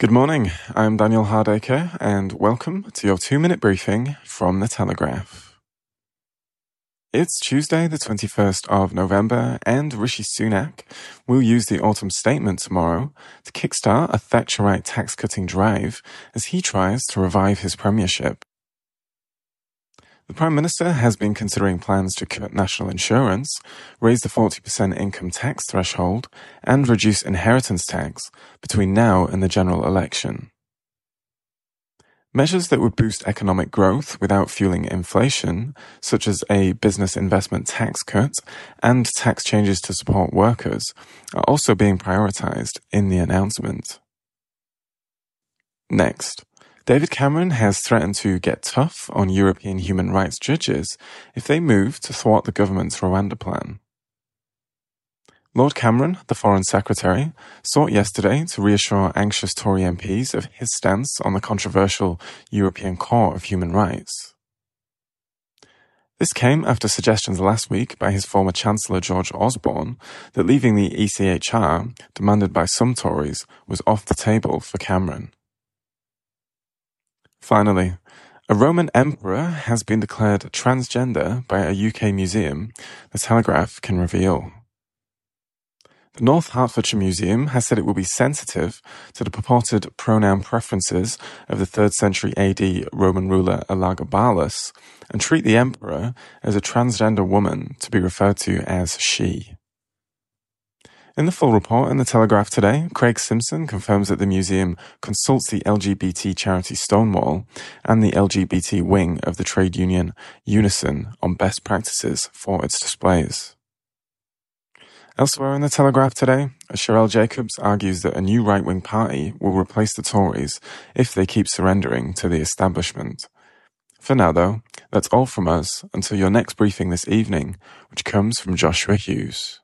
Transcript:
Good morning. I'm Daniel Hardacre, and welcome to your two minute briefing from The Telegraph. It's Tuesday, the 21st of November, and Rishi Sunak will use the autumn statement tomorrow to kickstart a Thatcherite tax cutting drive as he tries to revive his premiership. The Prime Minister has been considering plans to cut national insurance, raise the 40% income tax threshold, and reduce inheritance tax between now and the general election. Measures that would boost economic growth without fueling inflation, such as a business investment tax cut and tax changes to support workers, are also being prioritized in the announcement. Next, David Cameron has threatened to get tough on European human rights judges if they move to thwart the government's Rwanda plan. Lord Cameron, the Foreign Secretary, sought yesterday to reassure anxious Tory MPs of his stance on the controversial European Court of Human Rights. This came after suggestions last week by his former Chancellor George Osborne that leaving the ECHR, demanded by some Tories, was off the table for Cameron. Finally, a Roman emperor has been declared transgender by a UK museum, the Telegraph can reveal. The North Hertfordshire Museum has said it will be sensitive to the purported pronoun preferences of the 3rd century AD Roman ruler Elagabalus and treat the emperor as a transgender woman to be referred to as she. In the full report in the Telegraph today, Craig Simpson confirms that the museum consults the LGBT charity Stonewall and the LGBT wing of the trade union Unison on best practices for its displays. Elsewhere in the Telegraph today, Sherelle Jacobs argues that a new right-wing party will replace the Tories if they keep surrendering to the establishment. For now though, that's all from us until your next briefing this evening, which comes from Joshua Hughes.